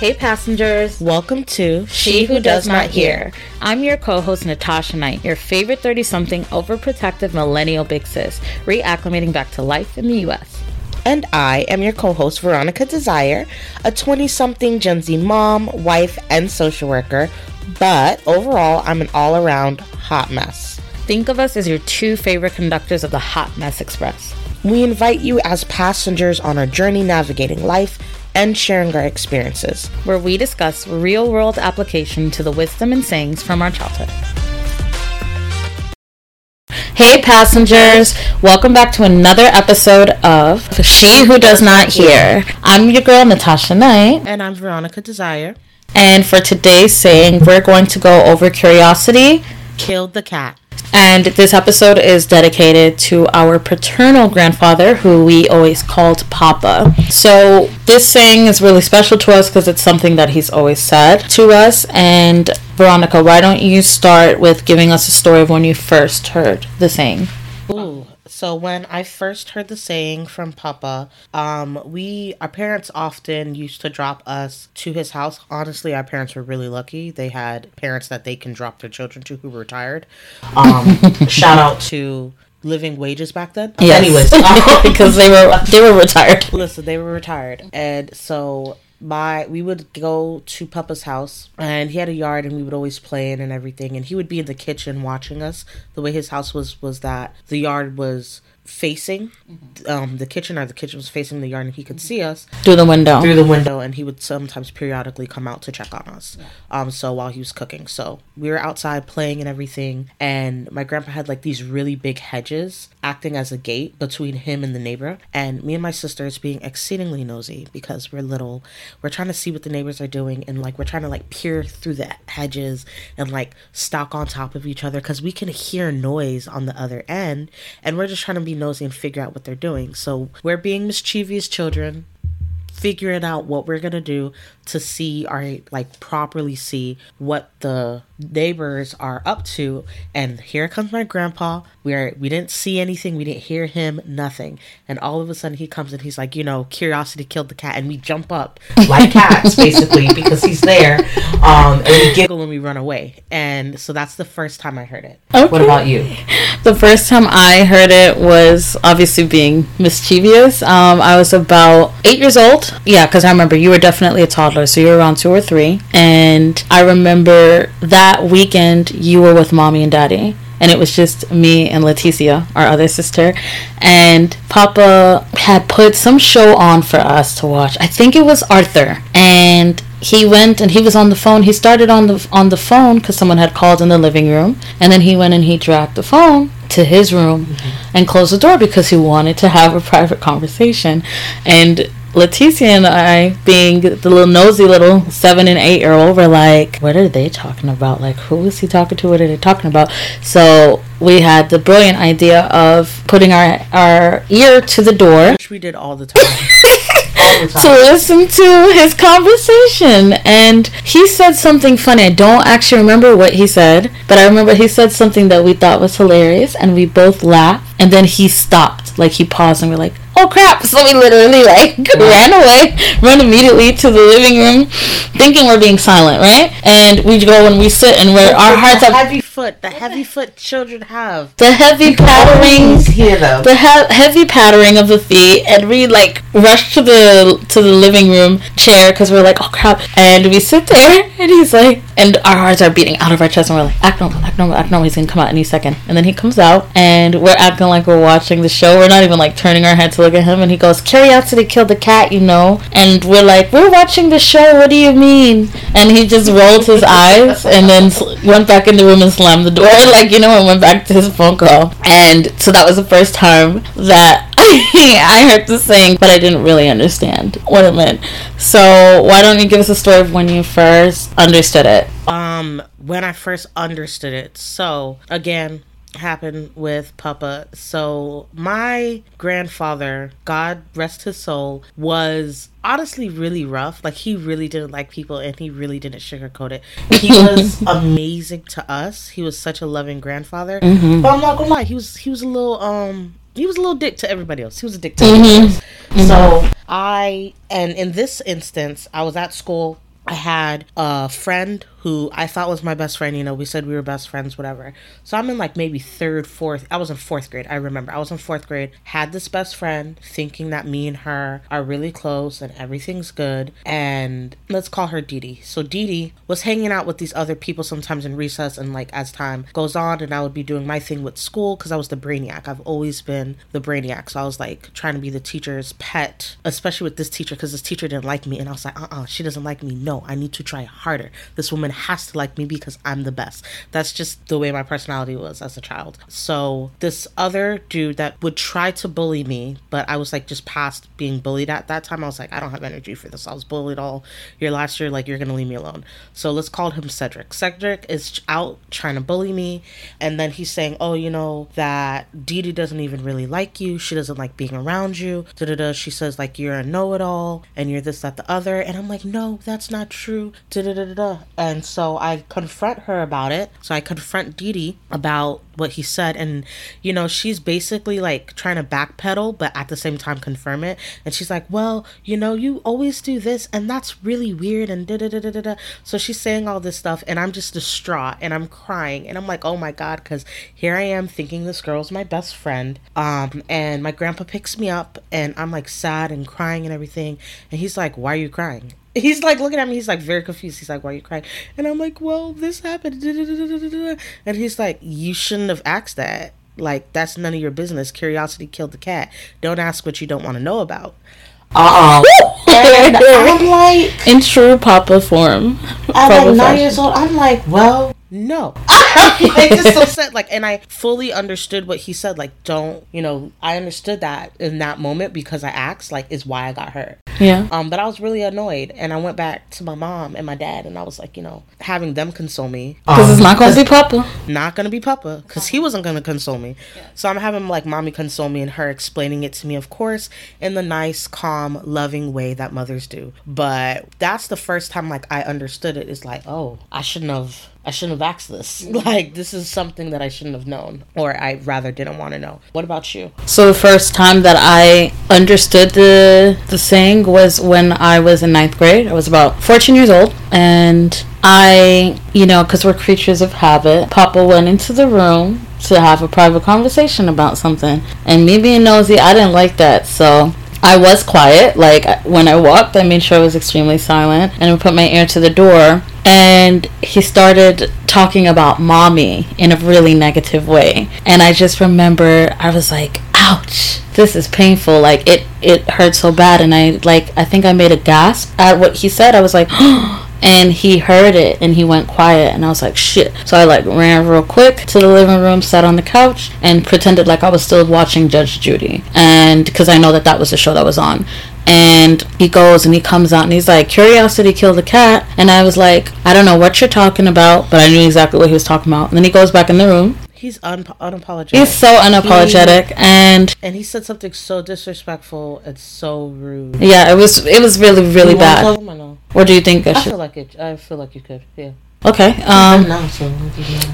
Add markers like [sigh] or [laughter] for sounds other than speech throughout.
Hey, passengers. Welcome to She Who Does Not Hear. I'm your co host, Natasha Night, your favorite 30 something overprotective millennial big sis, reacclimating back to life in the U.S. And I am your co host, Veronica Desire, a 20 something Gen Z mom, wife, and social worker. But overall, I'm an all around hot mess. Think of us as your two favorite conductors of the Hot Mess Express. We invite you as passengers on our journey navigating life and sharing our experiences. where we discuss real world application to the wisdom and sayings from our childhood. Hey, passengers! Welcome back to another episode of She Who Does Not Hear. I'm your girl, Natasha Night, And I'm Veronica Desire. and for today's saying, we're going to go over curiosity. Killed the cat. And this episode is dedicated to our paternal grandfather, who we always called Papa. So, this saying is really special to us because it's something that he's always said to us. And, Veronica, why don't you start with giving us a story of when you first heard the saying? Ooh. So when I first heard the saying from Papa, um, we our parents often used to drop us to his house. Honestly, our parents were really lucky. They had parents that they can drop their children to who were retired. Um, [laughs] shout out to living wages back then. Anyways, [laughs] [laughs] because they were they were retired. listen, they were retired, and so my we would go to Papa's house, and he had a yard, and we would always play in and everything. And he would be in the kitchen watching us. The way his house was was that the yard was facing um the kitchen or the kitchen was facing the yard and he could see us Through the window. through the window and he would sometimes periodically come out to check on us um so while he was cooking so we were outside playing and everything and my grandpa had like these really big hedges acting as a gate between him and the neighbor and me and my sisters being exceedingly nosy because we're little we're trying to see what the neighbors are doing and like we're trying to like peer through the hedges and like stalk on top of each other because we can hear noise on the other end and we're just trying to be nosy and figure out what they're doing. So we're being mischievous children figuring out what we're gonna do to see or like properly see what the neighbors are up to and here comes my grandpa. Where we didn't see anything. We didn't hear him nothing. And all of a sudden he comes and he's like you know curiosity killed the cat and we jump up like [laughs] cats basically because he's there um and we giggle and we run away. And so that's the first time i heard it. What about you? The first time I heard it was obviously being mischievous. Um, I was about eight years old. Yeah, because I remember you were definitely a toddler, so you were around two or three. And I remember that weekend you were with mommy and daddy. And it was just me and Leticia, our other sister. And Papa had put some show on for us to watch. I think it was Arthur. And he went and he was on the phone. He started on the on the phone because someone had called in the living room, and then he went and he dragged the phone to his room mm-hmm. and closed the door because he wanted to have a private conversation. And Leticia and I, being the little nosy little seven and eight year old, were like, "What are they talking about? Like, who is he talking to? What are they talking about?" So we had the brilliant idea of putting our our ear to the door which we did all the time [laughs] all the to listen to his conversation and he said something funny. I don't actually remember what he said, but I remember he said something that we thought was hilarious and we both laughed and then he stopped. Like he paused and we're like, Oh crap. So we literally like [laughs] ran away, run immediately to the living room, thinking we're being silent, right? And we go and we sit and we're our hearts are foot the heavy foot children have. The heavy pattering hear them. the he- heavy pattering of the feet and we like rush to the to the living room chair because we're like oh crap. And we sit there and he's like and our hearts are beating out of our chest and we're like act normal act normal act normal. He's gonna come out any second. And then he comes out and we're acting like we're watching the show. We're not even like turning our head to look at him and he goes curiosity killed the cat you know? And we're like we're watching the show what do you mean? And he just rolled his eyes and then went back in the room and slammed the door [laughs] like you know and went back to his phone call. And so that was the first time that [laughs] I heard the saying but I didn't really understand what it meant. So why don't you give us a story of when you first understood it? Um when i first understood it. So again happened with papa. So my grandfather god rest his soul was honestly really rough. Like he really didn't like people and he really didn't sugarcoat it. He [laughs] was amazing to us. He was such a loving grandfather. Mm-hmm. But i'm not gonna lie he was he was a little um he was a little dick to everybody else. He was a dick to mm-hmm. everybody else. Mm-hmm. so i and in this instance i was at school. I had a friend who I thought was my best friend. You know, we said we were best friends, whatever. So I'm in like maybe third, fourth. I was in fourth grade. I remember I was in fourth grade. Had this best friend, thinking that me and her are really close and everything's good. And let's call her Dee Dee. So Dee Dee was hanging out with these other people sometimes in recess, and like as time goes on, and I would be doing my thing with school because I was the brainiac. I've always been the brainiac. So I was like trying to be the teacher's pet, especially with this teacher because this teacher didn't like me, and I was like, uh uh she doesn't like me. No, I need to try harder. This woman has to like me because I'm the best. That's just the way my personality was as a child. So this other dude that would try to bully me, but I was like just past being bullied at that time. I was like, I don't have energy for this. I was bullied all year last year. Like you're gonna leave me alone. So let's call him Cedric. Cedric is out trying to bully me, and then he's saying, oh, you know that Dee Dee doesn't even really like you. She doesn't like being around you. Da da da. She says like you're a know-it-all and you're this that the other. And I'm like, no, that's not true. Da da da da da. And so I confront her about it. So I confront Dee about what he said. And, you know, she's basically like trying to backpedal, but at the same time confirm it. And she's like, well, you know, you always do this, and that's really weird. And da da da da da. So she's saying all this stuff, and I'm just distraught and I'm crying. And I'm like, oh my God, because here I am thinking this girl's my best friend. Um, and my grandpa picks me up, and I'm like sad and crying and everything. And he's like, why are you crying? He's like looking at me. He's like very confused. He's like, "Why are you crying?" And I'm like, "Well, this happened." And he's like, "You shouldn't have asked that. Like, that's none of your business. Curiosity killed the cat. Don't ask what you don't want to know about." Uh [laughs] And I'm like, In true Papa form. at Papa like nine fashion. years old, I'm like, well, no. [laughs] I just so sad. Like, and I fully understood what he said. Like, don't, you know, I understood that in that moment because I asked, like, is why I got hurt. Yeah. Um, but I was really annoyed, and I went back to my mom and my dad, and I was like, you know, having them console me. Because it's not going to be Papa. Not gonna be Papa, because he wasn't gonna console me. So I'm having like mommy console me, and her explaining it to me, of course, in the nice, calm, loving way that mothers do. But that's the first time like I understood it. it. Is like, oh, I shouldn't have. I shouldn't have asked this. [laughs] Like, this is something that I shouldn't have known, or I rather didn't want to know. What about you? So the first time that I understood the the saying was when I was in ninth grade. I was about 14 years old, and I, you know, because we're creatures of habit, Papa went into the room to have a private conversation about something, and me being nosy, I didn't like that, so. I was quiet. Like when I walked, I made sure I was extremely silent and I put my ear to the door. And he started talking about mommy in a really negative way. And I just remember I was like, ouch, this is painful. Like it, it hurt so bad. And I like, I think I made a gasp at what he said. I was like, [gasps] oh, and he heard it and he went quiet. And I was like shit. So I like ran real quick to the living room sat on the couch and pretended like I was still watching Judge Judy. And because I know that that was the show that was on. And he goes and he comes out and he's like curiosity killed the cat. And I was like I don't know what you're talking about but I knew exactly what he was talking about. And then he goes back in the room He's un- unapologetic. he's so unapologetic and and he said something so disrespectful and so rude. yeah it was it was really really You wanna tell bad him or no? what do you think I I should feel like it. I feel like you could. Yeah. Okay um.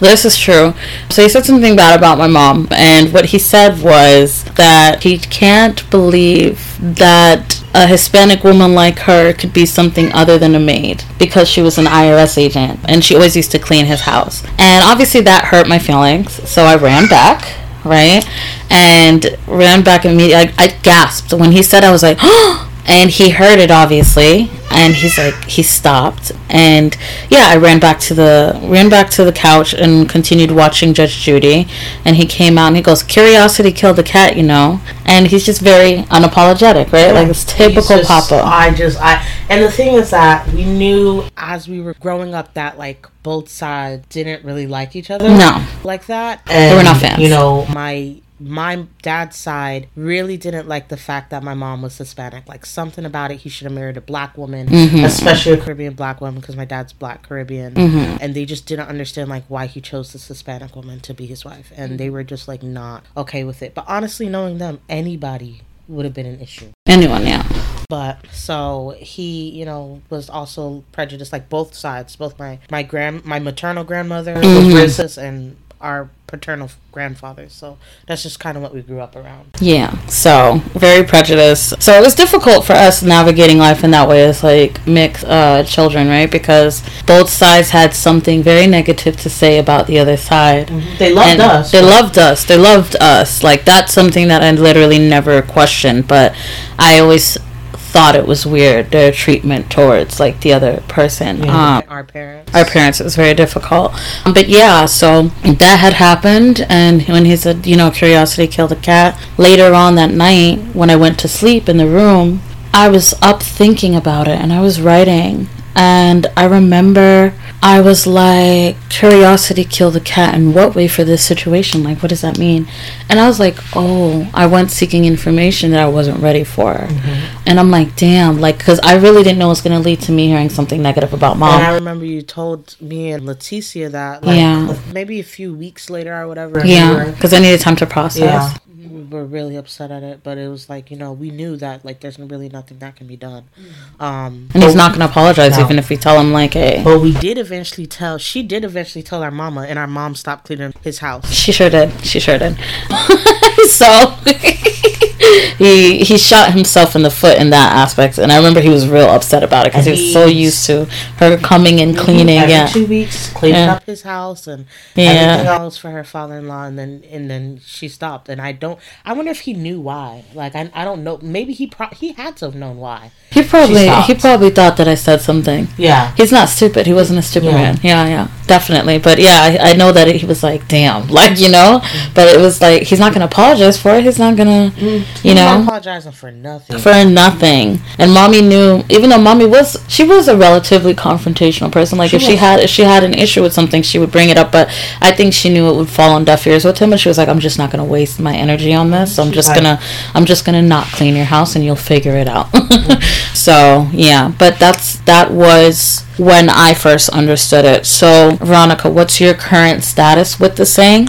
This is true. So he said something bad about my mom, and what he said was that he can't believe that a Hispanic woman like her could be something other than a maid because she was an IRS agent and she always used to clean his house. And obviously that hurt my feelings, so I ran back, right? And ran back immediately. I, I gasped when he said I was like, [gasps] and he heard it obviously and he's like he stopped and yeah i ran back to the ran back to the couch and continued watching judge judy and he came out and he goes curiosity killed the cat you know and he's just very unapologetic right like it's typical just- papa I just I and the thing is that we knew as we were growing up that like both sides didn't really like each other. No. Like that. And, They were not fans. You know, my my dad's side really didn't like the fact that my mom was Hispanic. Like something about it, he should have married a black woman, Mm-hmm. especially a Caribbean black woman, because my dad's black Caribbean, Mm-hmm. and they just didn't understand like why he chose this Hispanic woman to be his wife, and they were just like not okay with it. But honestly, knowing them, anybody would have been an issue. anyone yeah But so he, you know, was also prejudiced, like both sides. Both my my grand my maternal grandmother was racist, and our paternal grandfathers. So that's just kind of what we grew up around. Yeah, so very prejudiced. So it was difficult for us navigating life in that way as like mixed uh, children, right? Because both sides had something very negative to say about the other side. Mm-hmm. They loved And us. They but- loved us. They loved us. Like that's something that I literally never questioned, but I always thought it was weird their treatment towards like the other person. Yeah, Um, our parents. our parents it was very difficult Um, but yeah so that had happened and when he said you know curiosity killed the cat later on that night when i went to sleep in the room i was up thinking about it and i was writing and i remember i was like curiosity killed the cat in what way for this situation like what does that mean and i was like oh i went seeking information that i wasn't ready for Mm-hmm. and i'm like damn like because i really didn't know it was going to lead to me hearing something negative about mom and I remember you told me and Leticia that, like, Yeah. maybe a few weeks later or whatever. Yeah, because I needed time to process. Yeah. We were really upset at it, but it was like, you know, we knew that, like, there's really nothing that can be done. Um, And he's not going to apologize No. even if we tell him, like, hey. But we did eventually tell, she did eventually tell our mama, and our mom stopped cleaning his house. She sure did. She sure did. [laughs] so [laughs] he he shot himself in the foot in that aspect, and I remember he was real upset about it because he was so used to her coming and cleaning. Every Yeah, two weeks, cleaning Yeah. up his house and Yeah. everything else for her father-in-law, and then and then she stopped. And I don't, I wonder if he knew why. Like I, I don't know. Maybe he pro- he had to have known why. he probably he probably thought that I said something. Yeah. He's not stupid. He wasn't a stupid Yeah. man. Yeah, yeah, definitely. But yeah, I, I know that he was like, damn, [laughs] like you know. Mm. But it was like he's not gonna apologize for it. He's not gonna, mm. You know. apologizing for nothing. for nothing. And mommy knew, even though mommy was, she was a relatively confrontational person. Like She if she had, if she had an issue with something, she would bring it up. But I think she knew it would fall on deaf ears with him, and she was like, "I'm just not gonna waste my energy on this. So I'm just like- gonna, I'm just gonna not clean your house, and you'll figure it out." [laughs] so yeah, but that's that was when I first understood it. So Veronica, what's your current status with the saying?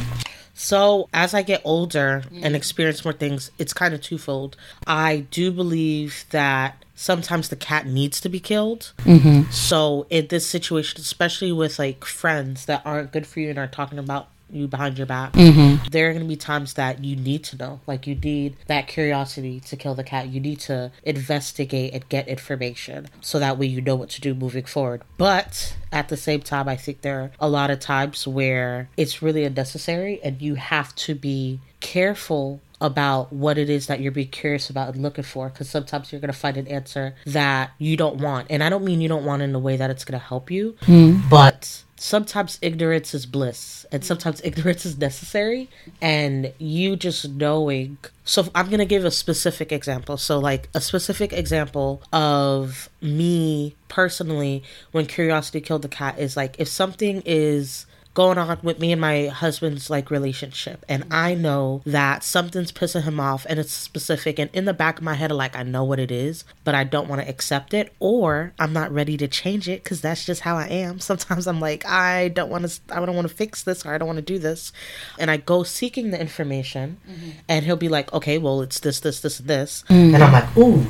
So, as I get older and experience more things, it's kind of twofold. I do believe that sometimes the cat needs to be killed. Mm-hmm. So, in this situation, especially with like friends that aren't good for you and are talking about you behind your back, Mm-hmm. there are going to be times that you need to know. Like, you need that curiosity to kill the cat. You need to investigate and get information so that way you know what to do moving forward. But at the same time, I think there are a lot of times where it's really unnecessary and you have to be careful about what it is that you're being curious about and looking for because sometimes you're going to find an answer that you don't want. And i don't mean you don't want in a way that it's going to help you hmm. but sometimes ignorance is bliss and sometimes [laughs] ignorance is necessary and you just knowing so i'm going to give a specific example so like a specific example of me personally when curiosity killed the cat is like if something is going on with me and my husband's like relationship. And mm-hmm. i know that something's pissing him off and it's specific and in the back of my head like i know what it is but i don't want to accept it or i'm not ready to change it because that's just how i am. [laughs] Sometimes i'm like i don't want to i don't want to fix this or i don't want to do this. And i go seeking the information mm-hmm. and he'll be like okay well it's this this this this. Mm. And i'm like ooh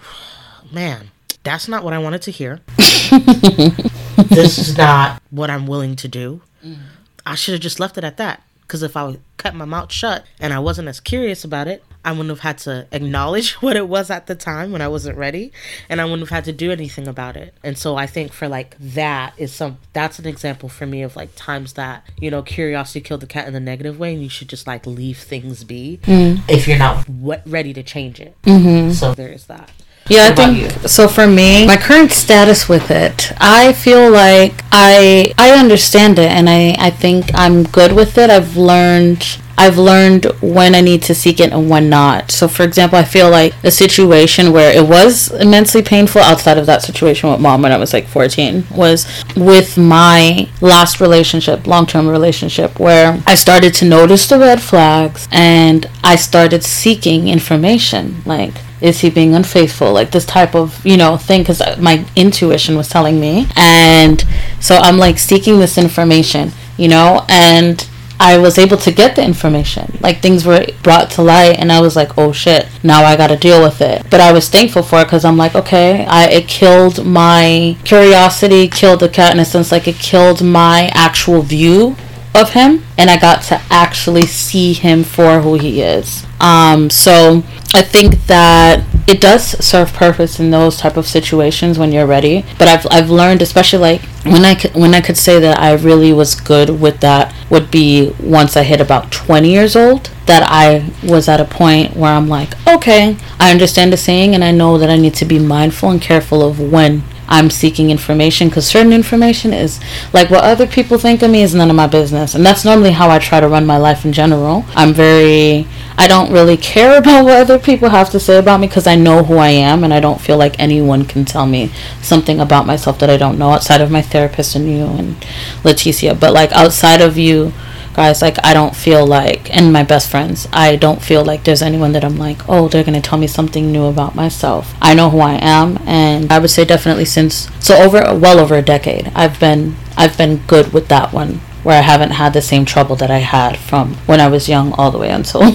man that's not what i wanted to hear. [laughs] This is not what i'm willing to do mm. I should have just left it at that. Because if I kept my mouth shut and I wasn't as curious about it, I wouldn't have had to acknowledge [laughs] what it was at the time when I wasn't ready, and I wouldn't have had to do anything about it. And so I think for like that is some that's an example for me of like times that you know curiosity killed the cat in the negative way, and you should just like leave things be if you're not w- ready to change it. Mm-hmm. So there is that. Yeah, I think so. For me, my current status with it, I feel like I I understand it, and I I think I'm good with it. I've learned. I've learned when I need to seek it and when not. So, for example, I feel like a situation where it was immensely painful outside of that situation with mom when I was like 14 was with my last relationship, long term relationship, where I started to notice the red flags and I started seeking information. Like, is he being unfaithful? Like this type of you know thing because my intuition was telling me. And so i'm like seeking this information you know? And i was able to get the information. Like things were brought to light and i was like oh shit now i gotta deal with it. But i was thankful for it because i'm like okay i it killed my curiosity killed the cat in a sense like it killed my actual view of him and I got to actually see him for who he is. Um, so I think that it does serve purpose in those type of situations when you're ready. But I've I've learned, especially like when I could, when I could say that I really was good with that would be once I hit about 20 years old. That I was at a point where I'm like, okay, I understand the saying, and I know that I need to be mindful and careful of when I'm seeking information because certain information is like what other people think of me is none of my business. And that's normally how I try to run my life in general. I'm very, I don't really care [laughs] about what other people have to say about me because I know who I am and I don't feel like anyone can tell me something about myself that I don't know outside of my therapist and you and Leticia. But like outside of you, guys like i don't feel like and my best friends i don't feel like there's anyone that i'm like oh they're gonna tell me something new about myself i know who i am and i would say definitely since so over well over a decade i've been i've been good with that one where I haven't had the same trouble that I had from when I was young all the way until [laughs]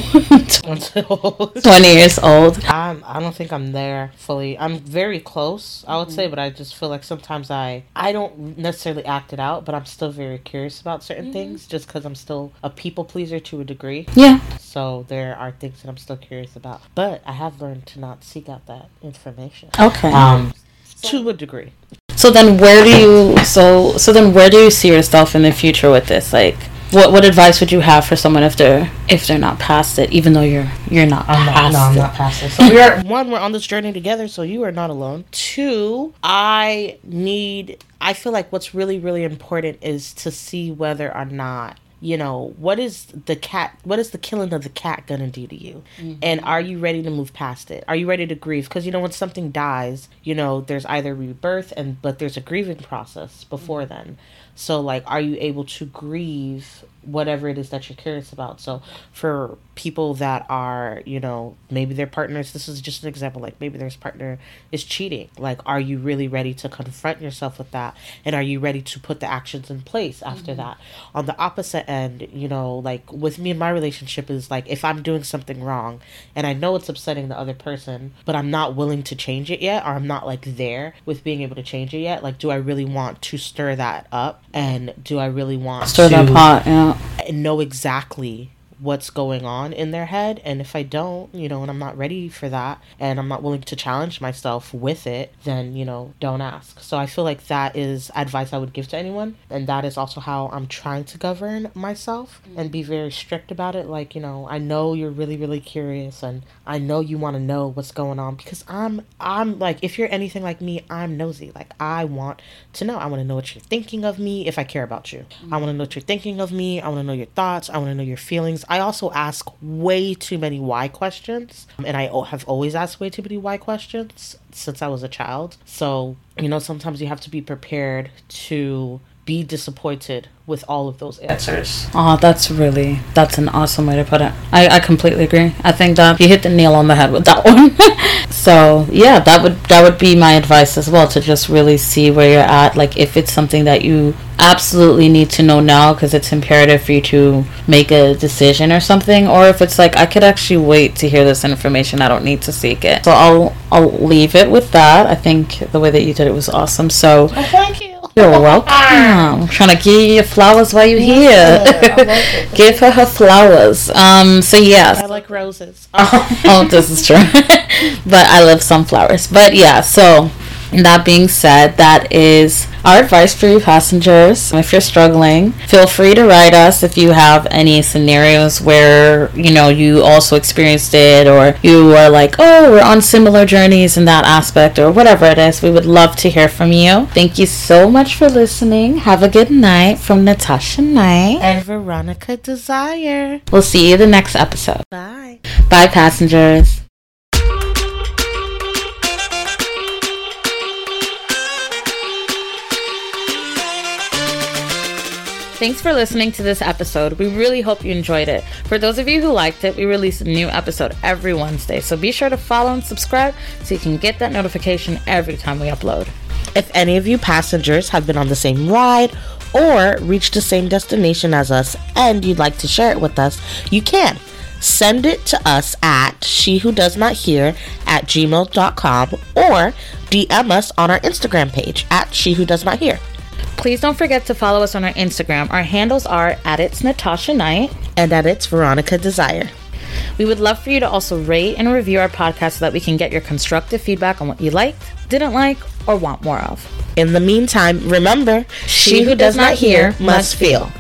20 years old. I'm, I don't think I'm there fully. I'm very close, I would mm-hmm. say, but I just feel like sometimes I I don't necessarily act it out, but I'm still very curious about certain mm-hmm. things just because I'm still a people pleaser to a degree. Yeah. So there are things that I'm still curious about, but I have learned to not seek out that information. Okay. Um, to a degree. So then, where do you so so then where do you see yourself in the future with this? Like, what what advice would you have for someone if they're if they're not past it, even though you're you're not I'm past not, no, I'm not past it. [laughs] So we are one, we're on this journey together, so you are not alone. Two, I need. I feel like what's really really important is to see whether or not you know what is the cat what is the killing of the cat gonna do to you mm-hmm. and are you ready to move past it are you ready to grieve because you know when something dies you know there's either rebirth and but there's a grieving process before mm-hmm. then so like are you able to grieve whatever it is that you're curious about. So for people that are, you know, maybe their partners, this is just an example, like maybe their partner is cheating. Like, are you really ready to confront yourself with that? And are you ready to put the actions in place after mm-hmm. that? On the opposite end, you know, like with me and my relationship is like if I'm doing something wrong and I know it's upsetting the other person, but I'm not willing to change it yet, or I'm not like there with being able to change it yet, like do I really want to stir that up? And do I really want to stir to, that pot, yeah know exactly what's going on in their head. And if I don't, you know, and I'm not ready for that and I'm not willing to challenge myself with it, then, you know, don't ask. So I feel like that is advice I would give to anyone. And that is also how I'm trying to govern myself and be very strict about it. Like, you know, I know you're really, really curious and I know you want to know what's going on because I'm, I'm like, if you're anything like me, I'm nosy. Like, I want to know. I want to know what you're thinking of me if I care about you. I want to know what you're thinking of me. I want to know your thoughts. I want to know your feelings. I also ask way too many why questions, and I have always asked way too many why questions since I was a child. So, you know, sometimes you have to be prepared to be disappointed with all of those answers. Oh, that's really that's an awesome way to put it. I, I completely agree. I think that you hit the nail on the head with that [laughs] one. so yeah, that would that would be my advice as well to just really see where you're at. Like if it's something that you absolutely need to know now because it's imperative for you to make a decision or something, or if it's like I could actually wait to hear this information, I don't need to seek it. So I'll I'll leave it with that. I think the way that you did it was awesome. So oh, thank you. You're [laughs] welcome. I'm trying to give you flowers while you're here. [laughs] give her her flowers. Um. So yes. I like roses. oh, [laughs] oh, this is true. but I love sunflowers. But yeah. So that being said, that is our advice for you passengers. If you're struggling, feel free to write us if you have any scenarios where, you know, you also experienced it or you are like, oh, we're on similar journeys in that aspect or whatever it is. We would love to hear from you. Thank you so much for listening. Have a good night from Natasha Night and Veronica Desire. We'll see you the next episode. Bye. Bye, passengers. Thanks for listening to this episode. We really hope you enjoyed it. For those of you who liked it, we release a new episode every Wednesday, so be sure to follow and subscribe so you can get that notification every time we upload. If any of you passengers have been on the same ride or reached the same destination as us and you'd like to share it with us, you can. Send it to us at she who does not hear at gmail.com or DM us on our Instagram page at she who does not hear. Please don't forget to follow us on our Instagram. Our handles are at it's Natasha Night. And at it's Veronica Desire. We would love for you to also rate and review our podcast so that we can get your constructive feedback on what you liked, didn't like, or want more of. In the meantime, remember, she who does not hear must feel.